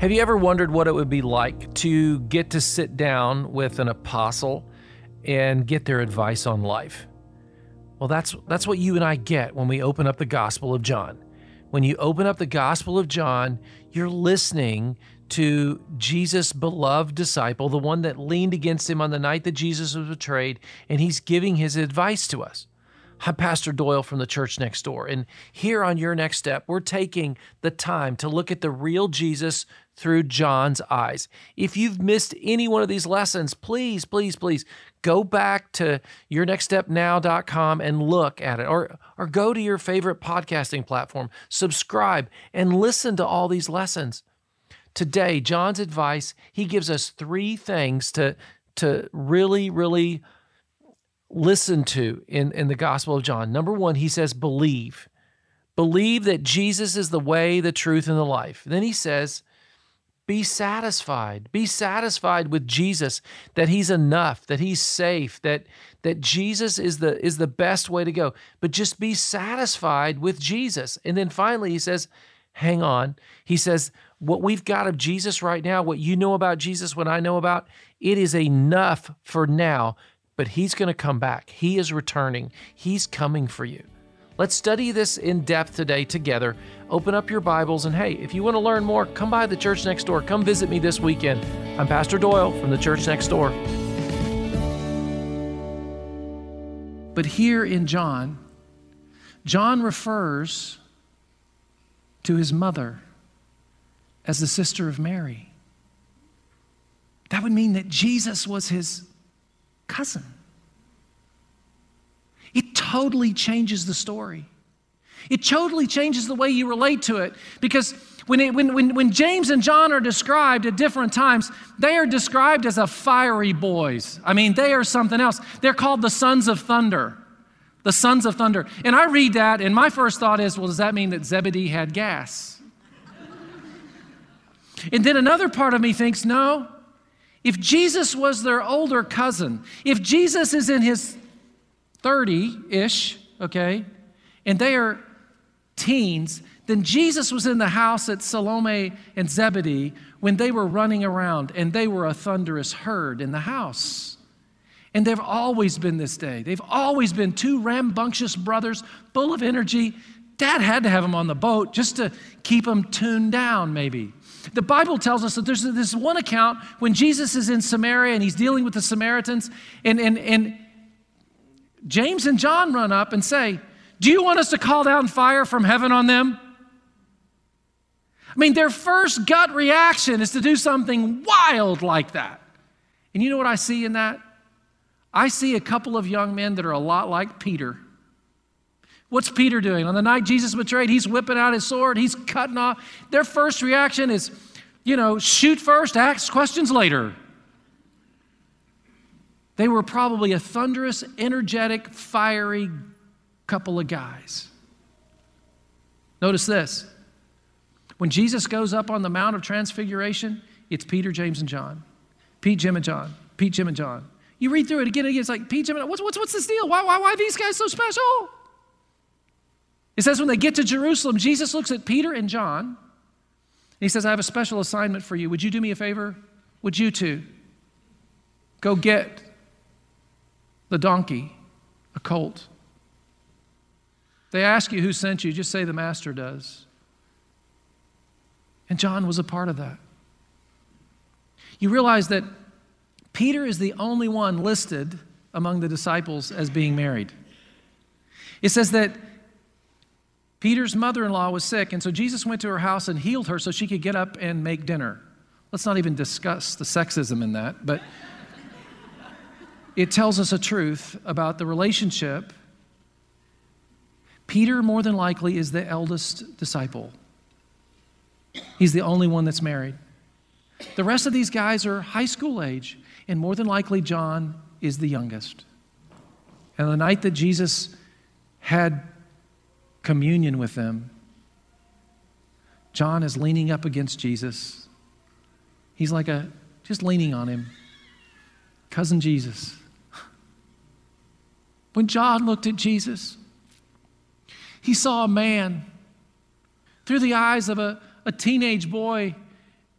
Have you ever wondered what it would be like to get to sit down with an apostle and get their advice on life? Well, that's that's what you and I get when we open up the Gospel of John. When you open up the Gospel of John, you're listening to Jesus' beloved disciple, the one that leaned against him on the night that Jesus was betrayed, and he's giving his advice to us. I'm Pastor Doyle from the church next door. And here on Your Next Step, we're taking the time to look at the real Jesus through John's eyes. If you've missed any one of these lessons, please, please, please go back to yournextstepnow.com and look at it or or go to your favorite podcasting platform, subscribe and listen to all these lessons. Today, John's advice, he gives us three things to to really really listen to in, in the Gospel of John. Number one, he says, believe. Believe that Jesus is the way, the truth, and the life. Then he says, be satisfied. Be satisfied with Jesus, that he's enough, that he's safe, that, that Jesus is the, is the best way to go. But just be satisfied with Jesus. And then finally, he says, hang on. He says, what we've got of Jesus right now, what you know about Jesus, what I know about, it is enough for now but he's going to come back. He is returning. He's coming for you. Let's study this in depth today together. Open up your Bibles, and hey, if you want to learn more, come by the church next door. Come visit me this weekend. I'm Pastor Doyle from the church next door. But here in John, John refers to his mother as the sister of Mary. That would mean that Jesus was his cousin. It totally changes the story. It totally changes the way you relate to it because when, it, when, when, when James and John are described at different times, they are described as a fiery boys. I mean, they are something else. They're called the sons of thunder. The sons of thunder. And I read that, and my first thought is, well, does that mean that Zebedee had gas? and then another part of me thinks, no, if Jesus was their older cousin, if Jesus is in his 30 ish, okay, and they are teens, then Jesus was in the house at Salome and Zebedee when they were running around and they were a thunderous herd in the house. And they've always been this day. They've always been two rambunctious brothers, full of energy. Dad had to have them on the boat just to keep them tuned down, maybe. The Bible tells us that there's this one account when Jesus is in Samaria and he's dealing with the Samaritans, and, and, and James and John run up and say, Do you want us to call down fire from heaven on them? I mean, their first gut reaction is to do something wild like that. And you know what I see in that? I see a couple of young men that are a lot like Peter. What's Peter doing? On the night Jesus betrayed, he's whipping out his sword, he's cutting off. Their first reaction is, you know, shoot first, ask questions later. They were probably a thunderous, energetic, fiery couple of guys. Notice this. When Jesus goes up on the Mount of Transfiguration, it's Peter, James, and John. Pete, Jim, and John. Pete, Jim, and John. You read through it again and again, it's like, Pete, Jim, and what's, what's, what's this deal? Why, why, why are these guys so special? It says when they get to Jerusalem, Jesus looks at Peter and John. And he says, I have a special assignment for you. Would you do me a favor? Would you two go get the donkey, a colt? They ask you who sent you, just say the master does. And John was a part of that. You realize that Peter is the only one listed among the disciples as being married. It says that Peter's mother in law was sick, and so Jesus went to her house and healed her so she could get up and make dinner. Let's not even discuss the sexism in that, but it tells us a truth about the relationship. Peter, more than likely, is the eldest disciple. He's the only one that's married. The rest of these guys are high school age, and more than likely, John is the youngest. And the night that Jesus had communion with them, John is leaning up against Jesus. He's like a, just leaning on him. Cousin Jesus. When John looked at Jesus, he saw a man through the eyes of a, a teenage boy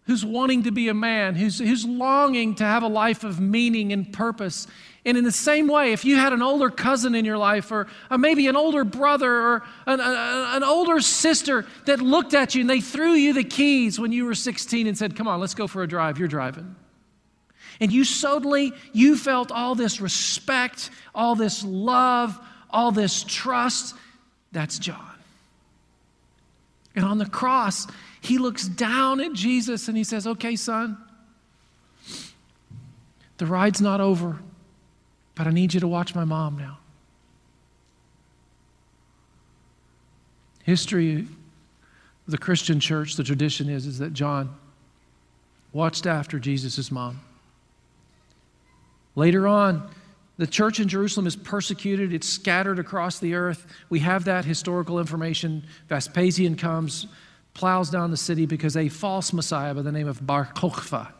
who's wanting to be a man, who's, who's longing to have a life of meaning and purpose. And in the same way, if you had an older cousin in your life, or, or maybe an older brother, or an, an older sister that looked at you and they threw you the keys when you were 16 and said, Come on, let's go for a drive, you're driving. And you suddenly, you felt all this respect, all this love, all this trust. That's John. And on the cross, he looks down at Jesus and he says, Okay, son, the ride's not over, but I need you to watch my mom now. History of the Christian church, the tradition is, is that John watched after Jesus' mom. Later on, the church in Jerusalem is persecuted, it's scattered across the earth. We have that historical information. Vespasian comes, plows down the city because a false Messiah by the name of Bar Kokhba.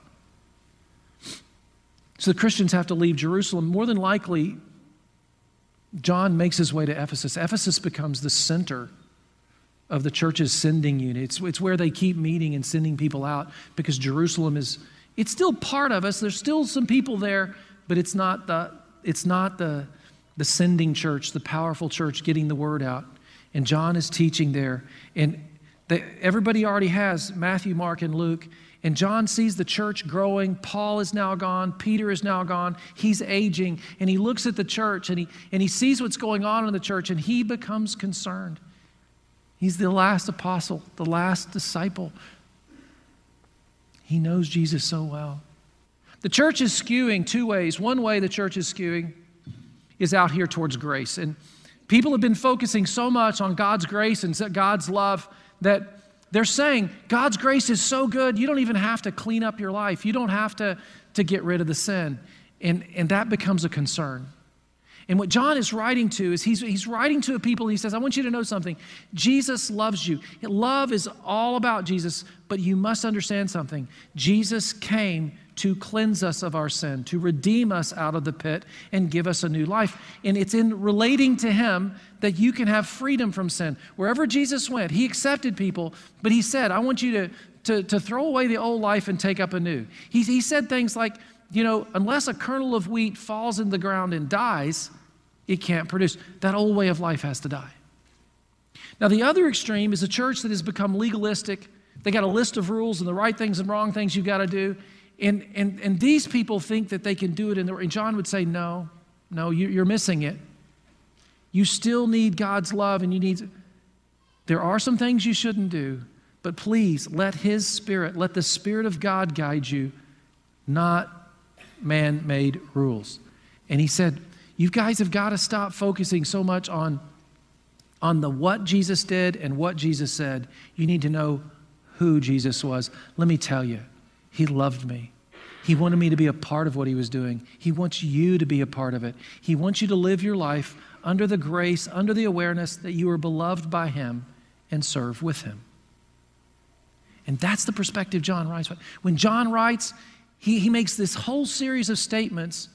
So the Christians have to leave Jerusalem. More than likely, John makes his way to Ephesus. Ephesus becomes the center of the church's sending unit. It's, it's where they keep meeting and sending people out because Jerusalem is, it's still part of us. There's still some people there, but it's not the, it's not the, the sending church, the powerful church getting the word out. And John is teaching there. And they, everybody already has Matthew, Mark, and Luke. And John sees the church growing. Paul is now gone. Peter is now gone. He's aging. And he looks at the church and he, and he sees what's going on in the church and he becomes concerned. He's the last apostle, the last disciple. He knows Jesus so well. The church is skewing two ways. One way the church is skewing is out here towards grace. And people have been focusing so much on God's grace and God's love that they're saying God's grace is so good, you don't even have to clean up your life. You don't have to, to get rid of the sin. And, and that becomes a concern. And what John is writing to is he's, he's writing to a people, he says, I want you to know something. Jesus loves you. Love is all about Jesus, but you must understand something. Jesus came to cleanse us of our sin, to redeem us out of the pit and give us a new life. And it's in relating to Him that you can have freedom from sin. Wherever Jesus went, He accepted people, but He said, I want you to, to, to throw away the old life and take up a new. He, he said things like, you know, unless a kernel of wheat falls in the ground and dies, it can't produce. That old way of life has to die. Now, the other extreme is a church that has become legalistic. They got a list of rules and the right things and wrong things you've got to do. And, and, and these people think that they can do it. In the, and John would say, No, no, you, you're missing it. You still need God's love, and you need. There are some things you shouldn't do, but please let His Spirit, let the Spirit of God guide you, not man made rules. And he said, You guys have got to stop focusing so much on, on the what Jesus did and what Jesus said. You need to know who Jesus was. Let me tell you, he loved me. He wanted me to be a part of what He was doing. He wants you to be a part of it. He wants you to live your life under the grace, under the awareness that you are beloved by Him and serve with Him. And that's the perspective John writes. When John writes, he, he makes this whole series of statements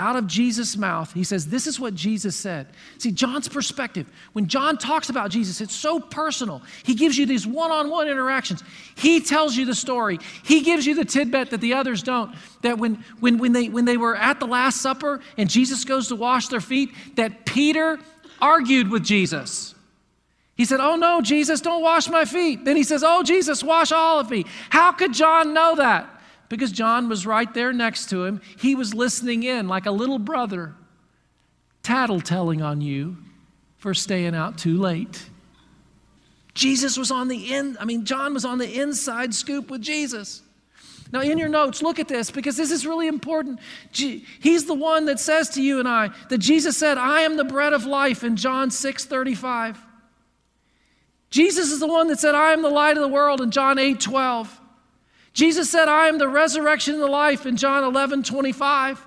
out of Jesus' mouth, he says, This is what Jesus said. See, John's perspective, when John talks about Jesus, it's so personal. He gives you these one on one interactions. He tells you the story. He gives you the tidbit that the others don't. That when, when, when, they, when they were at the Last Supper and Jesus goes to wash their feet, that Peter argued with Jesus. He said, Oh no, Jesus, don't wash my feet. Then he says, Oh, Jesus, wash all of me. How could John know that? Because John was right there next to him. He was listening in like a little brother, tattletelling on you for staying out too late. Jesus was on the in, I mean, John was on the inside scoop with Jesus. Now, in your notes, look at this because this is really important. He's the one that says to you and I that Jesus said, I am the bread of life in John 6 35. Jesus is the one that said, I am the light of the world in John 8 12. Jesus said, I am the resurrection and the life in John 11 25.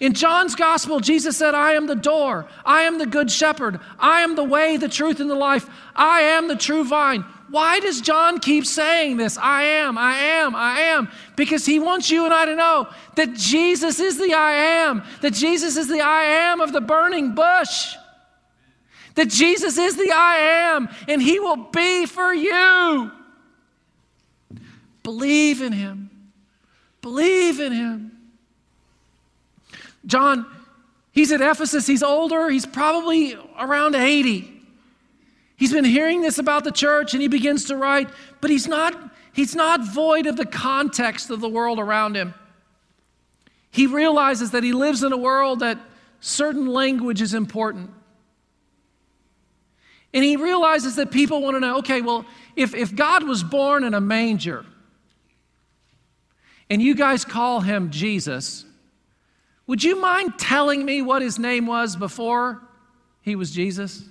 In John's gospel, Jesus said, I am the door. I am the good shepherd. I am the way, the truth, and the life. I am the true vine. Why does John keep saying this? I am, I am, I am. Because he wants you and I to know that Jesus is the I am, that Jesus is the I am of the burning bush, that Jesus is the I am, and he will be for you. Believe in him. Believe in him. John, he's at Ephesus, he's older, he's probably around 80. He's been hearing this about the church and he begins to write, but he's not, he's not void of the context of the world around him. He realizes that he lives in a world that certain language is important. And he realizes that people want to know okay, well, if, if God was born in a manger and you guys call him Jesus, would you mind telling me what his name was before he was Jesus?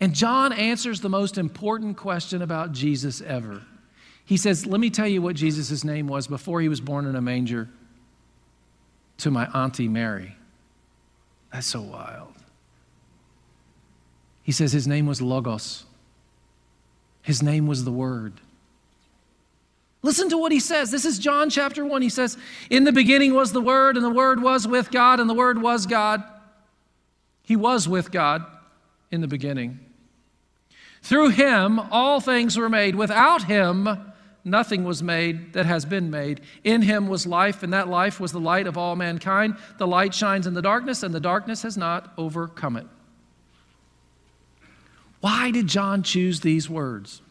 And John answers the most important question about Jesus ever. He says, Let me tell you what Jesus' name was before he was born in a manger to my Auntie Mary. That's so wild. He says his name was Logos, his name was the Word. Listen to what he says. This is John chapter 1. He says, In the beginning was the Word, and the Word was with God, and the Word was God. He was with God in the beginning. Through him, all things were made. Without him, nothing was made that has been made. In him was life, and that life was the light of all mankind. The light shines in the darkness, and the darkness has not overcome it. Why did John choose these words?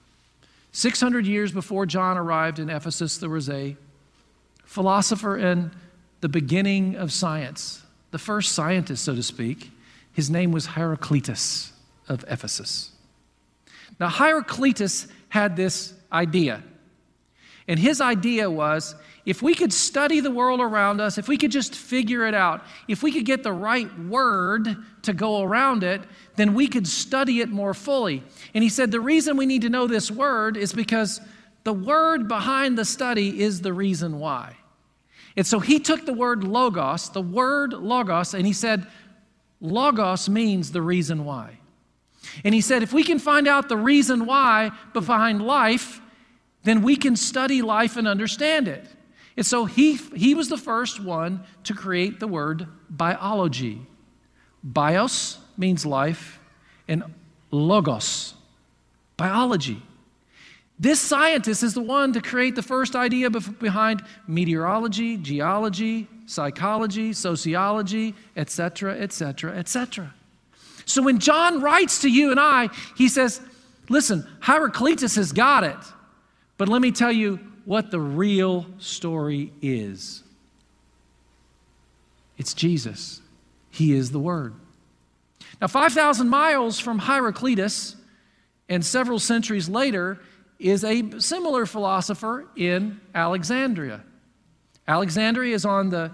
600 years before John arrived in Ephesus, there was a philosopher in the beginning of science, the first scientist, so to speak. His name was Heraclitus of Ephesus. Now, Heraclitus had this idea. And his idea was if we could study the world around us, if we could just figure it out, if we could get the right word to go around it, then we could study it more fully. And he said the reason we need to know this word is because the word behind the study is the reason why. And so he took the word logos, the word logos, and he said, Logos means the reason why. And he said, if we can find out the reason why behind life, then we can study life and understand it. And so he, he was the first one to create the word biology. Bios means life, and logos, biology. This scientist is the one to create the first idea behind meteorology, geology, psychology, sociology, etc., etc., etc. So when John writes to you and I, he says, Listen, Heraclitus has got it, but let me tell you what the real story is it's Jesus, He is the Word. Now, 5,000 miles from Heraclitus and several centuries later is a similar philosopher in Alexandria. Alexandria is on the,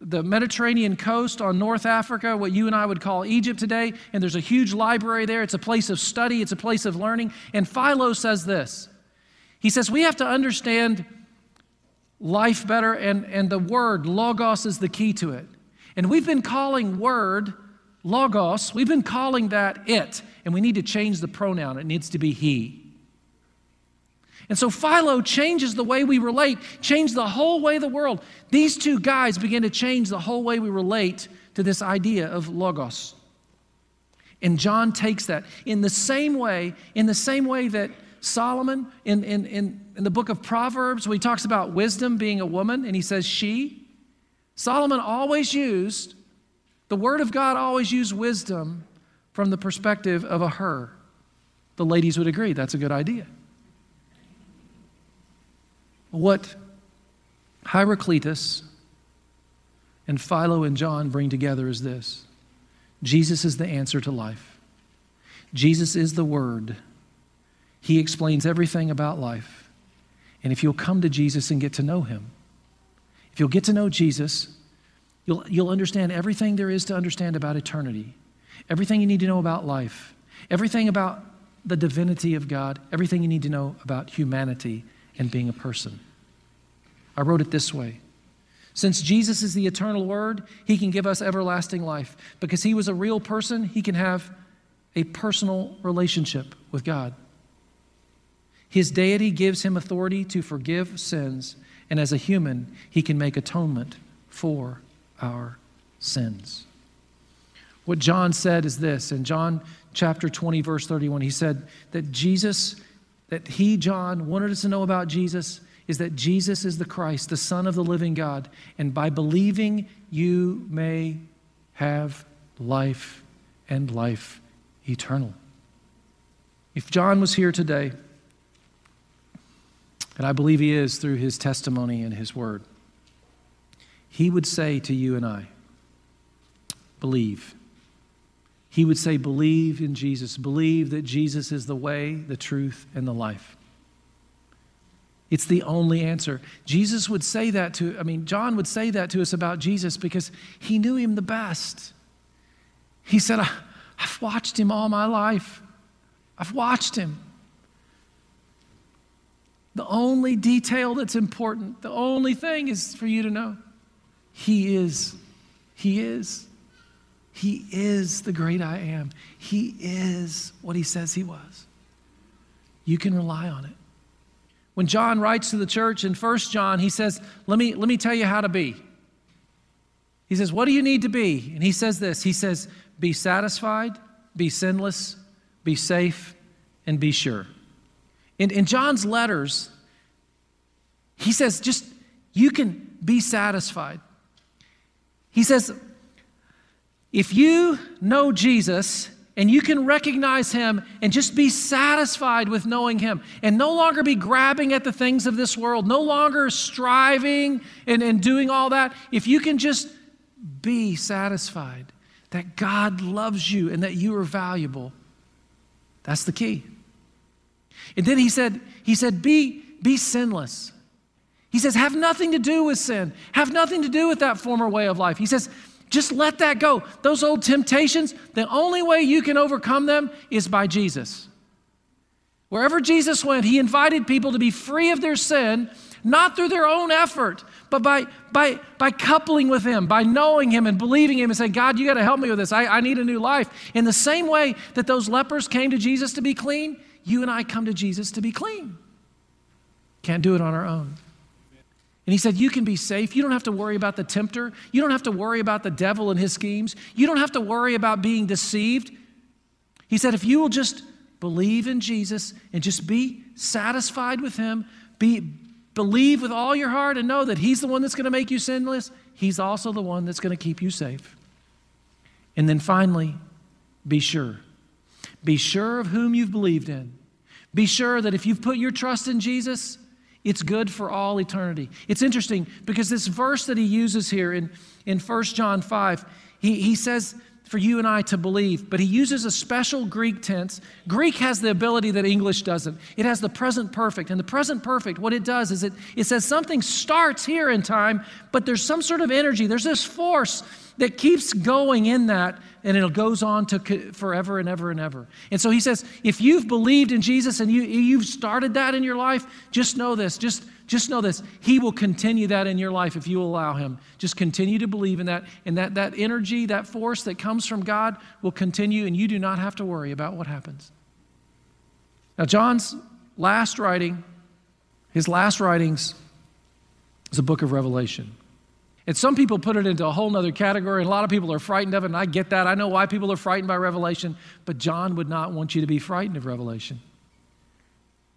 the Mediterranean coast on North Africa, what you and I would call Egypt today, and there's a huge library there. It's a place of study, it's a place of learning. And Philo says this He says, We have to understand life better, and, and the word, logos, is the key to it. And we've been calling word logos, we've been calling that it, and we need to change the pronoun. It needs to be he. And so Philo changes the way we relate, change the whole way the world. These two guys begin to change the whole way we relate to this idea of logos. And John takes that in the same way, in the same way that Solomon in, in, in, in the book of Proverbs, when he talks about wisdom being a woman and he says she, Solomon always used the Word of God always used wisdom from the perspective of a her. The ladies would agree that's a good idea. What Heraclitus and Philo and John bring together is this Jesus is the answer to life, Jesus is the Word. He explains everything about life. And if you'll come to Jesus and get to know Him, if you'll get to know Jesus, You'll, you'll understand everything there is to understand about eternity, everything you need to know about life, everything about the divinity of God, everything you need to know about humanity and being a person. I wrote it this way Since Jesus is the eternal Word, He can give us everlasting life. Because He was a real person, He can have a personal relationship with God. His deity gives Him authority to forgive sins, and as a human, He can make atonement for our sins. What John said is this in John chapter 20, verse 31, he said that Jesus, that he, John, wanted us to know about Jesus is that Jesus is the Christ, the Son of the living God. And by believing, you may have life and life eternal. If John was here today, I believe he is through his testimony and his word, he would say to you and I, believe. He would say, believe in Jesus. Believe that Jesus is the way, the truth, and the life. It's the only answer. Jesus would say that to, I mean, John would say that to us about Jesus because he knew him the best. He said, I've watched him all my life. I've watched him. The only detail that's important, the only thing is for you to know He is. He is. He is the great I am. He is what He says He was. You can rely on it. When John writes to the church in 1 John, he says, let me, let me tell you how to be. He says, What do you need to be? And he says this He says, Be satisfied, be sinless, be safe, and be sure. In, in John's letters, he says, Just you can be satisfied. He says, If you know Jesus, and you can recognize him and just be satisfied with knowing him and no longer be grabbing at the things of this world, no longer striving and, and doing all that. If you can just be satisfied that God loves you and that you are valuable, that's the key. And then he said, he said, be, be sinless. He says, have nothing to do with sin. Have nothing to do with that former way of life. He says, just let that go. Those old temptations, the only way you can overcome them is by Jesus. Wherever Jesus went, he invited people to be free of their sin, not through their own effort, but by, by, by coupling with him, by knowing him and believing him and saying, God, you got to help me with this. I, I need a new life. In the same way that those lepers came to Jesus to be clean, you and I come to Jesus to be clean. Can't do it on our own. And he said, You can be safe. You don't have to worry about the tempter. You don't have to worry about the devil and his schemes. You don't have to worry about being deceived. He said, If you will just believe in Jesus and just be satisfied with him, be, believe with all your heart and know that he's the one that's going to make you sinless, he's also the one that's going to keep you safe. And then finally, be sure. Be sure of whom you've believed in. Be sure that if you've put your trust in Jesus, it's good for all eternity. It's interesting because this verse that he uses here in, in 1 John 5, he, he says for you and I to believe, but he uses a special Greek tense. Greek has the ability that English doesn't. It has the present perfect. And the present perfect, what it does is it, it says something starts here in time, but there's some sort of energy, there's this force that keeps going in that and it goes on to forever and ever and ever. And so he says, if you've believed in Jesus and you, you've started that in your life, just know this. Just, just know this. He will continue that in your life if you allow him. Just continue to believe in that. And that, that energy, that force that comes from God will continue, and you do not have to worry about what happens. Now, John's last writing, his last writings, is a book of Revelation. And some people put it into a whole other category, and a lot of people are frightened of it, and I get that. I know why people are frightened by Revelation, but John would not want you to be frightened of Revelation.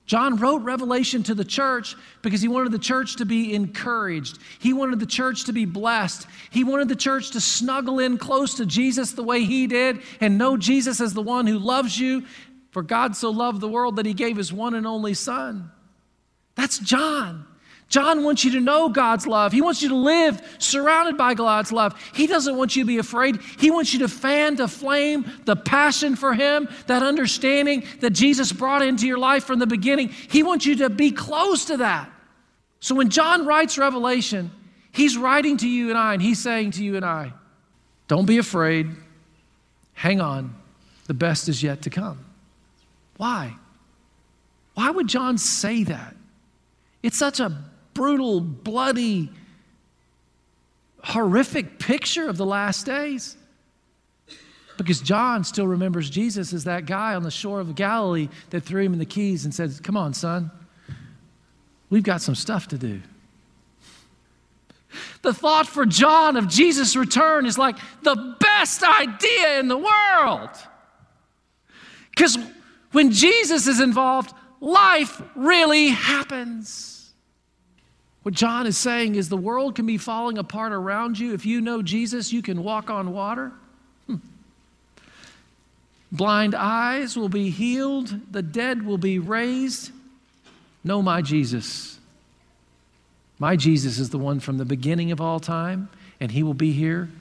John wrote Revelation to the church because he wanted the church to be encouraged. He wanted the church to be blessed. He wanted the church to snuggle in close to Jesus the way he did and know Jesus as the one who loves you. For God so loved the world that he gave his one and only Son. That's John. John wants you to know God's love. He wants you to live surrounded by God's love. He doesn't want you to be afraid. He wants you to fan to flame the passion for Him, that understanding that Jesus brought into your life from the beginning. He wants you to be close to that. So when John writes Revelation, he's writing to you and I, and he's saying to you and I, don't be afraid. Hang on. The best is yet to come. Why? Why would John say that? It's such a brutal, bloody, horrific picture of the last days. Because John still remembers Jesus as that guy on the shore of Galilee that threw him in the keys and said, Come on, son, we've got some stuff to do. The thought for John of Jesus' return is like the best idea in the world. Because when Jesus is involved, life really happens. What John is saying is the world can be falling apart around you. If you know Jesus, you can walk on water. Hmm. Blind eyes will be healed, the dead will be raised. Know my Jesus. My Jesus is the one from the beginning of all time, and he will be here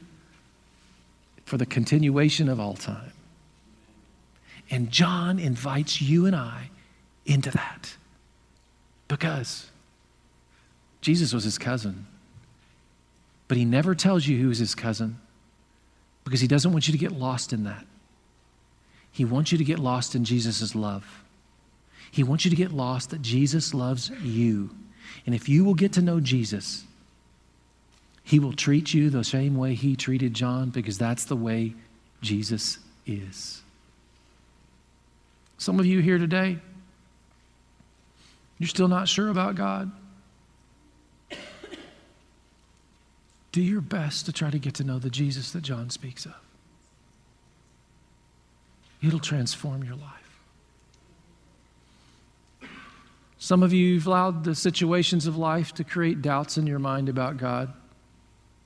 for the continuation of all time. And John invites you and I into that because Jesus was his cousin. But he never tells you who is his cousin because he doesn't want you to get lost in that. He wants you to get lost in Jesus' love. He wants you to get lost that Jesus loves you. And if you will get to know Jesus, he will treat you the same way he treated John because that's the way Jesus is. Some of you here today, you're still not sure about God. Do your best to try to get to know the Jesus that John speaks of. It'll transform your life. Some of you have allowed the situations of life to create doubts in your mind about God.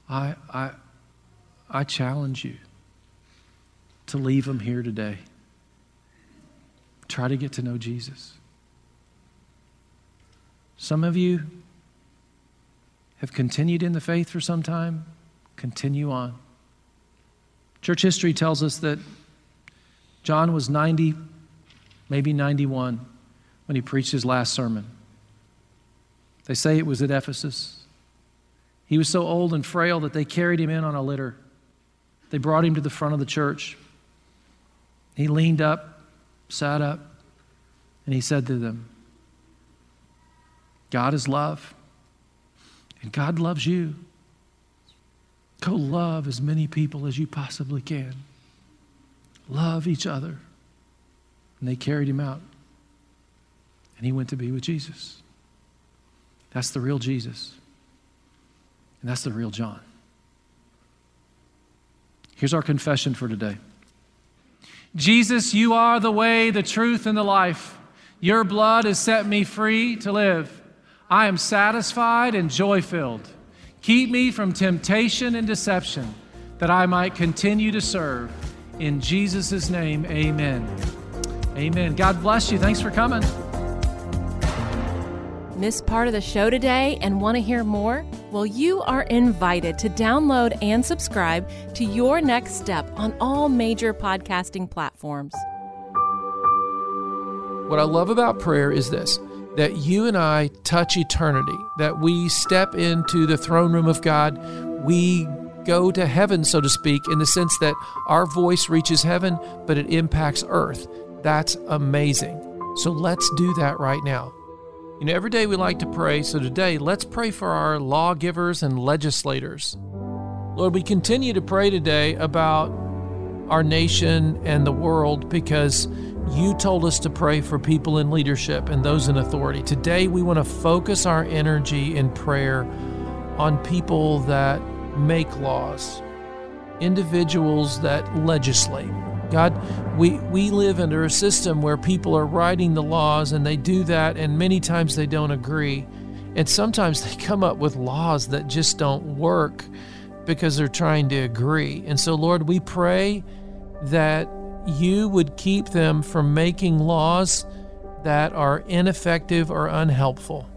I, I, I challenge you to leave them here today. Try to get to know Jesus. Some of you have continued in the faith for some time. Continue on. Church history tells us that John was 90, maybe 91, when he preached his last sermon. They say it was at Ephesus. He was so old and frail that they carried him in on a litter. They brought him to the front of the church. He leaned up sat up, and he said to them, God is love, and God loves you. Go love as many people as you possibly can. Love each other. And they carried him out. And he went to be with Jesus. That's the real Jesus. And that's the real John. Here's our confession for today. Jesus, you are the way, the truth, and the life. Your blood has set me free to live. I am satisfied and joy filled. Keep me from temptation and deception that I might continue to serve. In Jesus' name, amen. Amen. God bless you. Thanks for coming. Miss part of the show today and want to hear more? Well, you are invited to download and subscribe to Your Next Step on all major podcasting platforms. What I love about prayer is this that you and I touch eternity, that we step into the throne room of God. We go to heaven, so to speak, in the sense that our voice reaches heaven, but it impacts earth. That's amazing. So let's do that right now. You know, every day we like to pray, so today let's pray for our lawgivers and legislators. Lord, we continue to pray today about our nation and the world because you told us to pray for people in leadership and those in authority. Today we want to focus our energy in prayer on people that make laws, individuals that legislate. God, we, we live under a system where people are writing the laws and they do that, and many times they don't agree. And sometimes they come up with laws that just don't work because they're trying to agree. And so, Lord, we pray that you would keep them from making laws that are ineffective or unhelpful.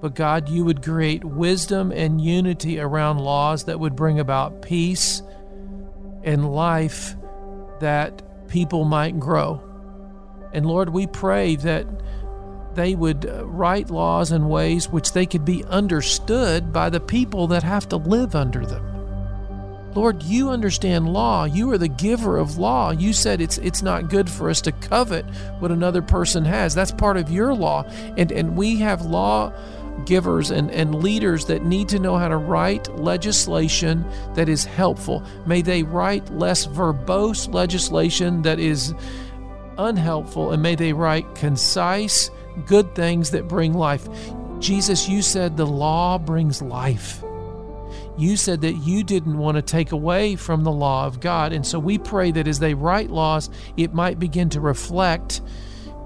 But God, you would create wisdom and unity around laws that would bring about peace and life that people might grow. And Lord, we pray that they would uh, write laws in ways which they could be understood by the people that have to live under them. Lord, you understand law. You are the giver of law. You said it's it's not good for us to covet what another person has. That's part of your law. And and we have law givers and, and leaders that need to know how to write legislation that is helpful. May they write less verbose legislation that is unhelpful, and may they write concise, good things that bring life. Jesus, you said the law brings life. You said that you didn't want to take away from the law of God. And so we pray that as they write laws, it might begin to reflect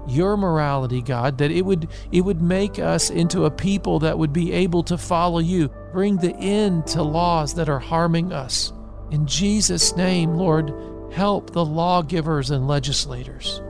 your morality, God, that it would it would make us into a people that would be able to follow you. Bring the end to laws that are harming us. In Jesus' name, Lord, help the lawgivers and legislators.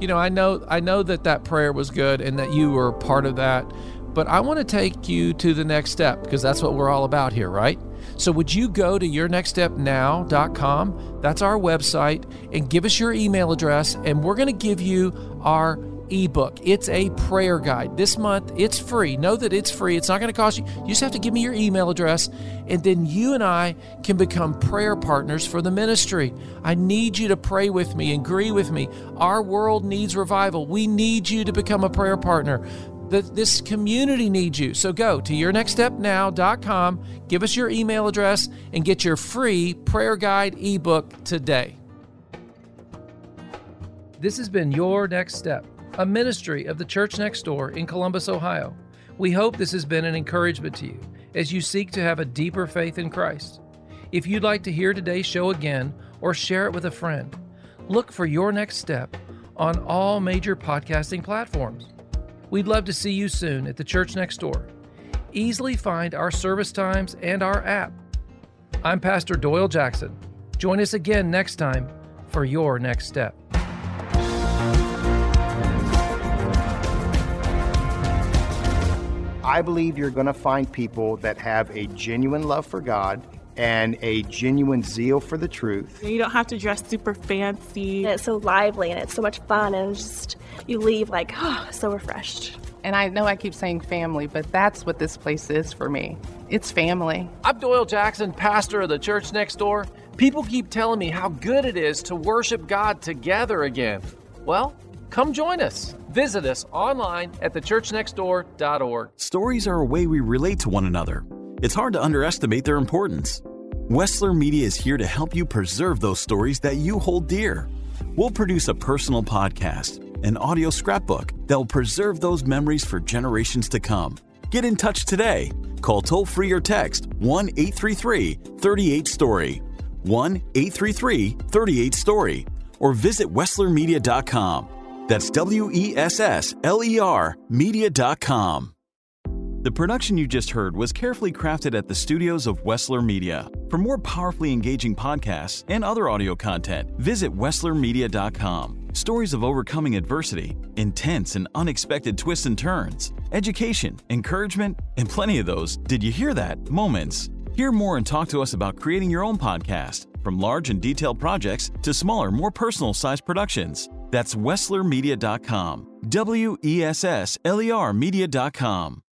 You know, I know I know that that prayer was good and that you were part of that, but I want to take you to the next step because that's what we're all about here, right? So would you go to yournextstepnow.com? That's our website and give us your email address and we're going to give you our ebook. It's a prayer guide. This month it's free. Know that it's free. It's not going to cost you. You just have to give me your email address and then you and I can become prayer partners for the ministry. I need you to pray with me, agree with me. Our world needs revival. We need you to become a prayer partner. The, this community needs you. So go to yournextstepnow.com, give us your email address, and get your free prayer guide ebook today. This has been Your Next Step, a ministry of the Church Next Door in Columbus, Ohio. We hope this has been an encouragement to you as you seek to have a deeper faith in Christ. If you'd like to hear today's show again or share it with a friend, look for Your Next Step on all major podcasting platforms. We'd love to see you soon at the church next door. Easily find our service times and our app. I'm Pastor Doyle Jackson. Join us again next time for your next step. I believe you're going to find people that have a genuine love for God and a genuine zeal for the truth. You don't have to dress super fancy. And it's so lively and it's so much fun and just you leave like, oh, so refreshed. And I know I keep saying family, but that's what this place is for me. It's family. I'm Doyle Jackson, pastor of the church next door. People keep telling me how good it is to worship God together again. Well, come join us. Visit us online at thechurchnextdoor.org. Stories are a way we relate to one another. It's hard to underestimate their importance. Wessler Media is here to help you preserve those stories that you hold dear. We'll produce a personal podcast, an audio scrapbook that will preserve those memories for generations to come. Get in touch today. Call toll free or text 1 833 38 Story, 1 833 38 Story, or visit WesslerMedia.com. That's W E S S L E R Media.com. The production you just heard was carefully crafted at the studios of Wessler Media. For more powerfully engaging podcasts and other audio content, visit WesslerMedia.com. Stories of overcoming adversity, intense and unexpected twists and turns, education, encouragement, and plenty of those, did you hear that? Moments. Hear more and talk to us about creating your own podcast, from large and detailed projects to smaller, more personal sized productions. That's WesslerMedia.com. W E S S L E R Media.com.